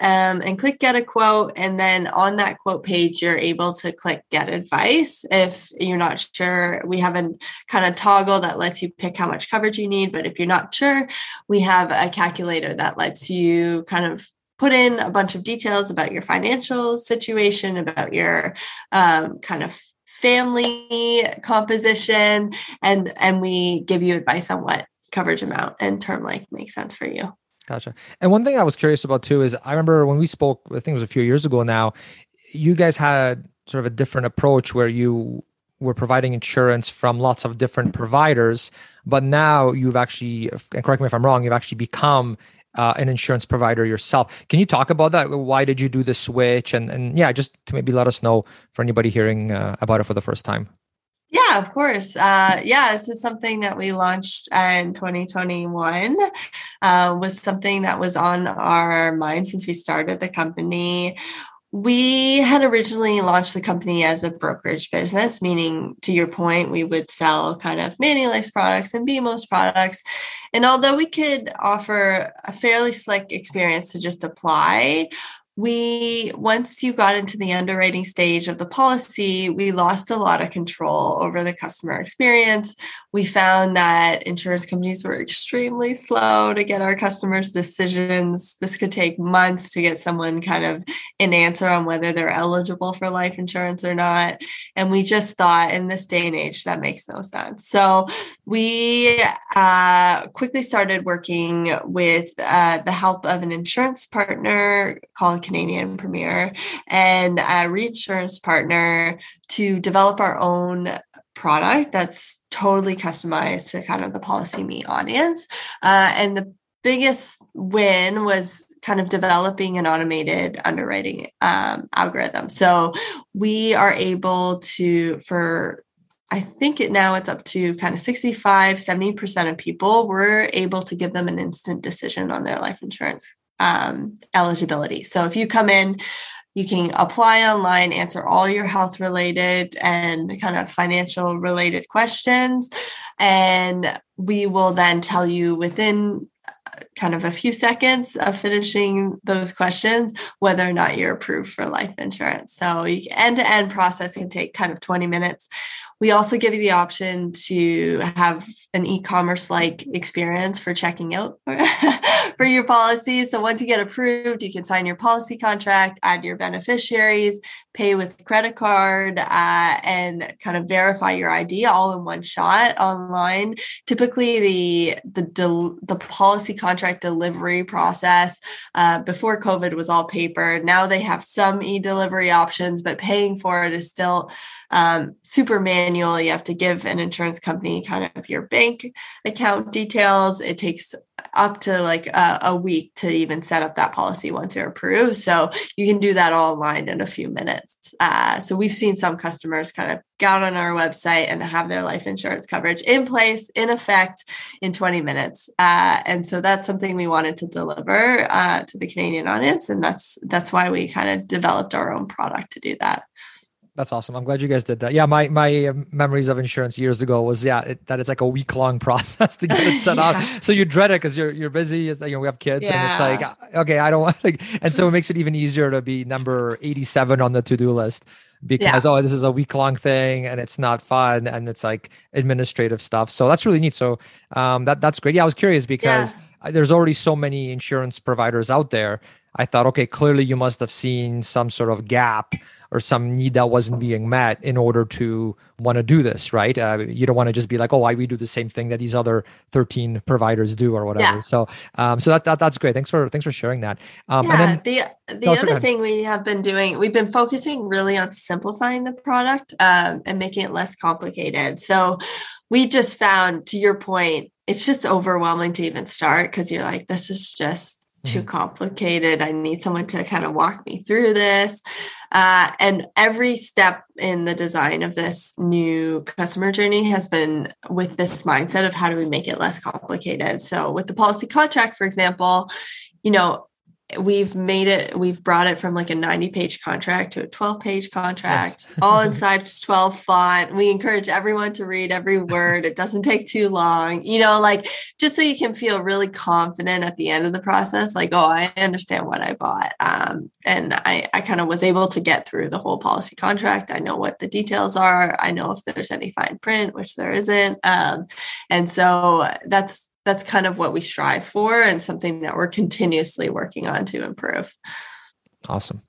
um, and click get a quote. And then on that quote page, you're able to click get advice. If you're not sure, we have a kind of toggle that lets you pick how much coverage you need. But if you're not sure, we have a calculator that lets you kind of put in a bunch of details about your financial situation, about your um, kind of family composition, and and we give you advice on what coverage amount and term length makes sense for you. Gotcha. And one thing I was curious about too is I remember when we spoke, I think it was a few years ago now, you guys had sort of a different approach where you were providing insurance from lots of different providers, but now you've actually, and correct me if I'm wrong, you've actually become uh, an insurance provider yourself. Can you talk about that? Why did you do the switch? And and yeah, just to maybe let us know for anybody hearing uh, about it for the first time. Yeah, of course. Uh, yeah, this is something that we launched in 2021. Uh, was something that was on our mind since we started the company we had originally launched the company as a brokerage business, meaning to your point, we would sell kind of Manulife products and BMO's products. And although we could offer a fairly slick experience to just apply, we once you got into the underwriting stage of the policy we lost a lot of control over the customer experience. We found that insurance companies were extremely slow to get our customers decisions. This could take months to get someone kind of an answer on whether they're eligible for life insurance or not. And we just thought in this day and age that makes no sense. So we uh, quickly started working with uh, the help of an insurance partner called Canadian Premier and a reinsurance partner to develop our own product that's totally customized to kind of the PolicyMe audience. Uh, and the biggest win was kind of developing an automated underwriting um, algorithm. So we are able to, for I think it now it's up to kind of 65, 70% of people, we're able to give them an instant decision on their life insurance um, eligibility. So if you come in, you can apply online, answer all your health related and kind of financial related questions. And we will then tell you within uh, kind of a few seconds of finishing those questions whether or not you're approved for life insurance. So end to end process can take kind of 20 minutes. We also give you the option to have an e-commerce like experience for checking out [LAUGHS] for your policy. So once you get approved, you can sign your policy contract, add your beneficiaries, pay with credit card, uh, and kind of verify your ID all in one shot online. Typically, the the del- the policy contract delivery process uh, before COVID was all paper. Now they have some e-delivery options, but paying for it is still um, super manual. You have to give an insurance company kind of your bank account details. It takes up to like a, a, week to even set up that policy once you're approved. So you can do that all online in a few minutes. Uh, so we've seen some customers kind of get on our website and have their life insurance coverage in place, in effect, in 20 minutes. Uh, and so that's something we wanted to deliver uh, to the Canadian audience, and that's that's why we kind of developed our own product to do that. That's awesome. I'm glad you guys did that. Yeah, my my um, memories of insurance years ago was yeah it, that it's like a week long [LAUGHS] process to get it set [LAUGHS] yeah. up. So you dread it because you're you're busy. It's, you know we have kids yeah. and it's like uh, okay I don't [LAUGHS] want like and so it makes it even easier to be number 87 on the to do list. because yeah. oh this is a week long thing and it's not fun and it's like administrative stuff so that's really neat so um, that that's great yeah i was curious because there's already so many insurance providers out there i thought okay clearly you must have seen some sort of gap or some need that wasn't being met in order to want to do this, right? Uh, you don't want to just be like, oh, why we do the same thing that these other 13 providers do or whatever. Yeah. So, um, so that, that that's great. Thanks for thanks for sharing that. Um, yeah, and then, the the other thing we have been doing, we've been focusing really on simplifying the product um, and making it less complicated. So, we just found, to your point, it's just overwhelming to even start because you're like, this is just too mm-hmm. complicated. I need someone to kind of walk me through this. Uh, and every step in the design of this new customer journey has been with this mindset of how do we make it less complicated. So, with the policy contract, for example, you know, we've made it we've brought it from like a 90 page contract to a 12 page contract yes. all [LAUGHS] in size 12 font. We encourage everyone to read every word. It doesn't take too long you know like just so you can feel really confident at the end of the process like oh i understand what i bought um, and i i kind of was able to get through the whole policy contract. I know what the details are. I know if there's any fine print which there isn't um, and so that's that's kind of what we strive for and something that we're continuously working on to improve. Awesome.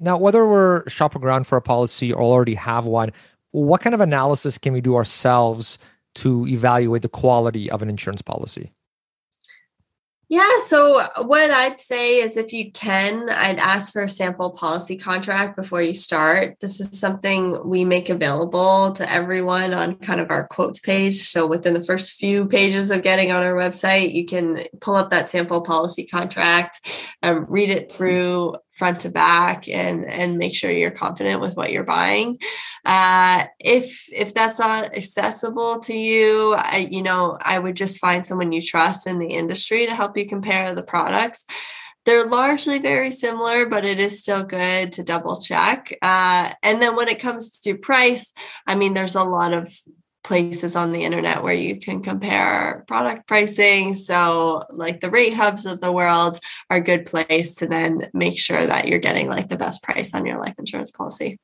Now, whether we're shopping around for a policy or already have one, what kind of analysis can we do ourselves to evaluate the quality of an insurance policy? Yeah. So, what I'd say is if you can, I'd ask for a sample policy contract before you start. This is something we make available to everyone on kind of our quotes page. So, within the first few pages of getting on our website, you can pull up that sample policy contract, um, read it through, front to back and and make sure you're confident with what you're buying uh, if if that's not accessible to you I, you know i would just find someone you trust in the industry to help you compare the products they're largely very similar, but it is still good to double check. Uh, and then when it comes to price, I mean, there's a lot of places on the internet where you can compare product pricing. So, like the Ratehubs of the world are a good place to then make sure that you're getting like the best price on your life insurance policy.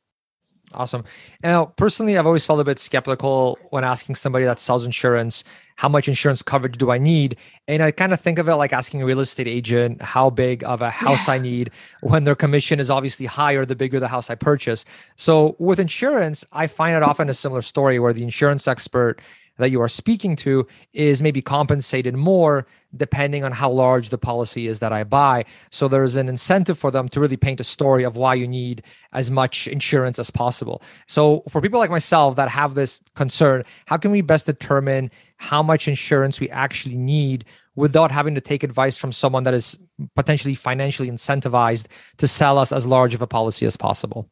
Awesome. Now, personally, I've always felt a bit skeptical when asking somebody that sells insurance, how much insurance coverage do I need? And I kind of think of it like asking a real estate agent how big of a house yeah. I need when their commission is obviously higher the bigger the house I purchase. So with insurance, I find it often a similar story where the insurance expert that you are speaking to is maybe compensated more depending on how large the policy is that I buy. So there's an incentive for them to really paint a story of why you need as much insurance as possible. So for people like myself that have this concern, how can we best determine how much insurance we actually need without having to take advice from someone that is potentially financially incentivized to sell us as large of a policy as possible?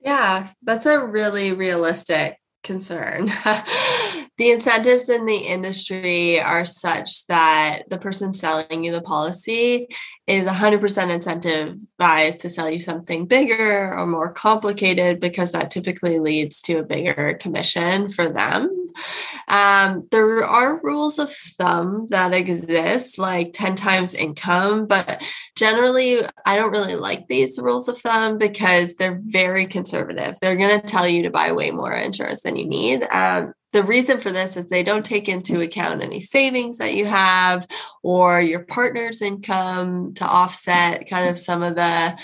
Yeah, that's a really realistic concern. [LAUGHS] the incentives in the industry are such that the person selling you the policy is 100% incentivized to sell you something bigger or more complicated because that typically leads to a bigger commission for them. Um, there are rules of thumb that exist, like 10 times income, but generally, I don't really like these rules of thumb because they're very conservative. They're going to tell you to buy way more insurance than you need. Um, the reason for this is they don't take into account any savings that you have or your partner's income to offset kind of some of the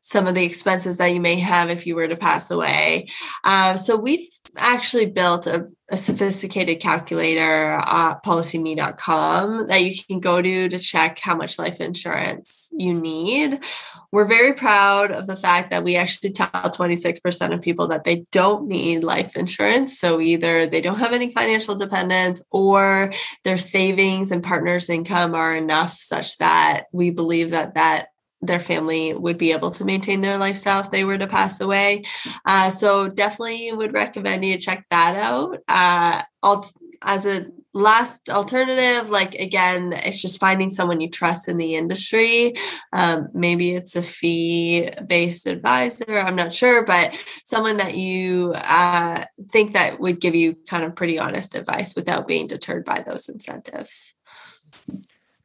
some of the expenses that you may have if you were to pass away. Uh, so we've actually built a, a sophisticated calculator at policyme.com that you can go to to check how much life insurance you need. We're very proud of the fact that we actually tell 26% of people that they don't need life insurance. So either they don't have any financial dependence or their savings and partners' income are enough such that we believe that that their family would be able to maintain their lifestyle if they were to pass away. Uh, so definitely would recommend you check that out. Uh, as a last alternative, like again, it's just finding someone you trust in the industry. Um, maybe it's a fee based advisor, I'm not sure, but someone that you uh, think that would give you kind of pretty honest advice without being deterred by those incentives.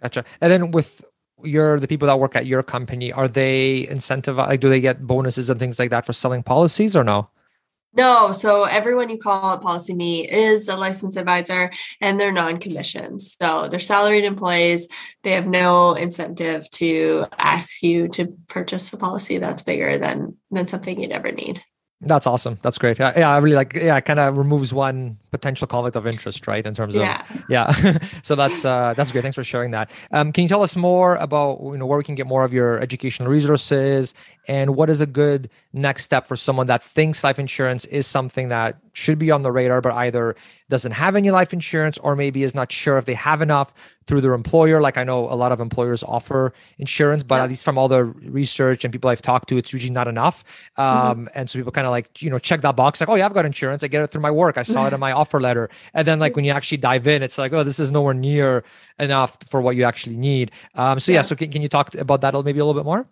Gotcha. And then with you're the people that work at your company, are they incentivized? Like, do they get bonuses and things like that for selling policies or no? No, so everyone you call at PolicyMe is a licensed advisor and they're non-commissioned. So they're salaried employees. They have no incentive to ask you to purchase a policy that's bigger than than something you'd ever need. That's awesome. That's great. Yeah, yeah I really like. Yeah, it kind of removes one potential conflict of interest, right? In terms of Yeah. [LAUGHS] yeah. [LAUGHS] so that's uh, that's great. Thanks for sharing that. Um, can you tell us more about you know where we can get more of your educational resources and what is a good next step for someone that thinks life insurance is something that should be on the radar, but either doesn't have any life insurance or maybe is not sure if they have enough through their employer. Like I know a lot of employers offer insurance, but Yep. at least from all the research and people I've talked to, it's usually not enough. Um, And so people kind of like, you know, check that box like, oh, yeah, I've got insurance. I get it through my work. I saw it in my [LAUGHS] offer letter. And then like when you actually dive in, it's like, oh, this is nowhere near enough for what you actually need. Um, so yeah, Yeah. so can, can you talk about that maybe a little bit more?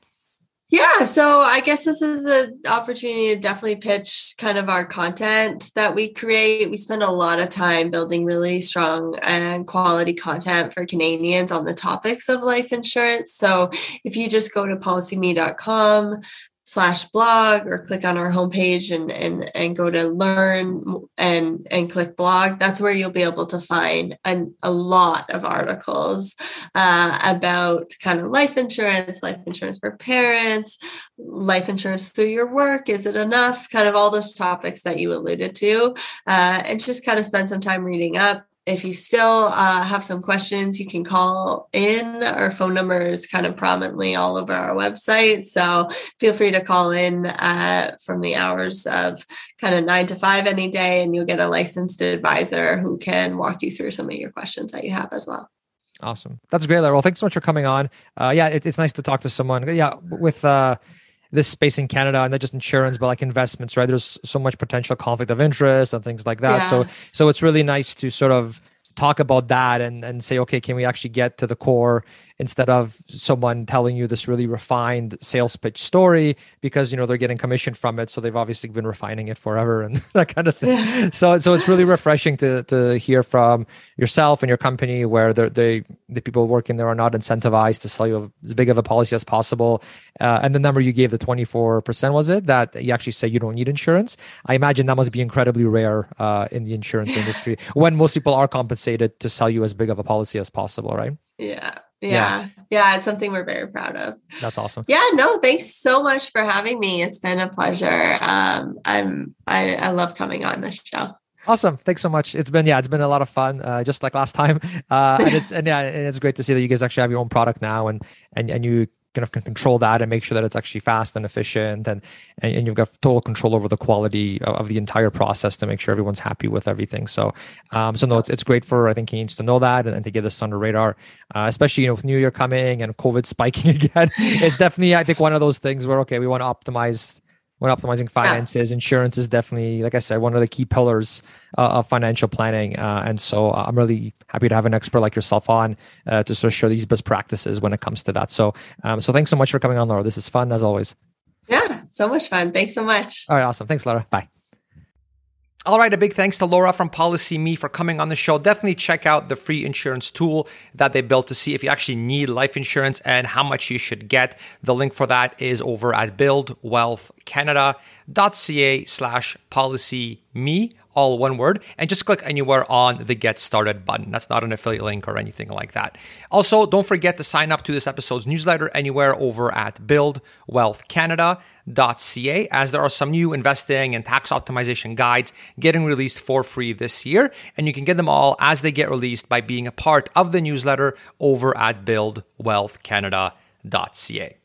Yeah, so I guess this is an opportunity to definitely pitch kind of our content that we create. We spend a lot of time building really strong and quality content for Canadians on the topics of life insurance. So if you just go to policyme.com slash blog or click on our homepage and and and go to learn and and click blog that's where you'll be able to find an, a lot of articles uh, about kind of life insurance life insurance for parents life insurance through your work is it enough? Kind of all those topics that you alluded to uh, and just kind of spend some time reading up if you still uh, have some questions, you can call in. Our phone number is kind of prominently all over our website. So feel free to call in uh, from the hours of kind of nine to five any day, and you'll get a licensed advisor who can walk you through some of your questions that you have as well. Awesome. That's great, Laura. Well, thanks so much for coming on. Uh, yeah, it, it's nice to talk to someone. Yeah, with uh, this space in Canada and not just insurance, but like investments, right? There's so much potential conflict of interest and things like that. So, so it's really nice to sort of talk about that and and say, okay, can we actually get to the core instead of someone telling you this really refined sales pitch story because you know they're getting commission from it, so they've obviously been refining it forever and [LAUGHS] that kind of thing. so, so it's really refreshing to to hear from yourself and your company where the they the people working there are not incentivized to sell you as big of a policy as possible. Uh, and the number you gave, the twenty four percent, was it that you actually say you don't need insurance? I imagine that must be incredibly rare uh, in the insurance industry when most people are compensated to to sell you as big of a policy as possible, right? Yeah. Yeah. Yeah. Yeah. It's something we're very proud of. That's awesome. Yeah, no, thanks so much for having me. It's been a pleasure. Um, I'm I, I love coming on this show. Awesome. Thanks so much. It's been yeah, it's been a lot of fun, uh, just like last time. Uh, and it's [LAUGHS] and yeah, and it's great to see that you guys actually have your own product now, and and and you kind of can control that and make sure that it's actually fast and efficient, and and, and you've got total control over the quality of, of the entire process to make sure everyone's happy with everything. So, um, so no, it's it's great for I think he needs to know that and, and to get this the radar, uh, especially you know with New Year coming and COVID spiking [LAUGHS] again. it's definitely I think one of those things where okay, we want to optimize when optimizing finances insurance is definitely like i said one of the key pillars uh, of financial planning. Uh, and so i'm really happy to have an expert like yourself on uh, to sort of share these best practices when it comes to that. So um, so thanks so much for coming on laura. This is fun as always. Yeah, so much fun. Thanks so much. all right awesome. Thanks laura. Bye all right, a big thanks to Laura from PolicyMe for coming on the show. Definitely check out the free insurance tool that they built to see if you actually need life insurance and how much you should get. The link for that is over at buildwealthcanada.ca slash policy me all one word, and just click anywhere on the Get Started button. That's not an affiliate link or anything like that. Also, don't forget to sign up to this episode's newsletter anywhere over at buildwealthcanada.ca, as there are some new investing and tax optimization guides getting released for free this year, and you can get them all as they get released by being a part of the newsletter over at buildwealthcanada.ca.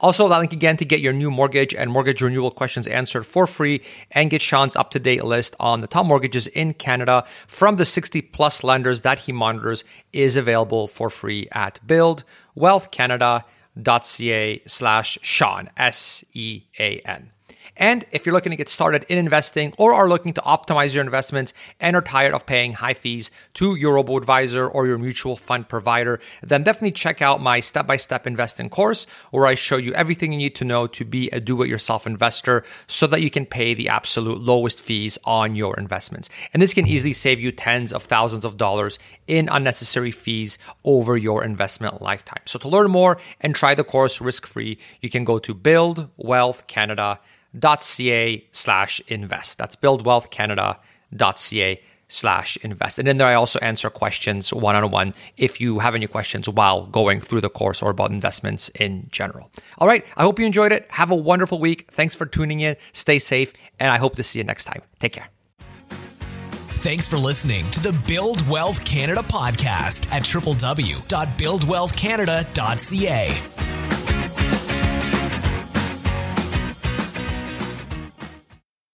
Also, that link again to get your new mortgage and mortgage renewal questions answered for free and get Sean's up to date list on the top mortgages in Canada from the 60 plus lenders that he monitors is available for free at buildwealthcanada.ca slash Sean, S E A N. And if you're looking to get started in investing or are looking to optimize your investments and are tired of paying high fees to your robo advisor or your mutual fund provider, then definitely check out my step by step investing course where I show you everything you need to know to be a do it yourself investor so that you can pay the absolute lowest fees on your investments. And this can easily save you tens of thousands of dollars in unnecessary fees over your investment lifetime. So to learn more and try the course risk free, you can go to buildwealthcanada.com ca slash invest. That's buildwealthcanada.ca slash invest. And in there, I also answer questions one on one if you have any questions while going through the course or about investments in general. All right. I hope you enjoyed it. Have a wonderful week. Thanks for tuning in. Stay safe. And I hope to see you next time. Take care. Thanks for listening to the Build Wealth Canada podcast at www.buildwealthcanada.ca.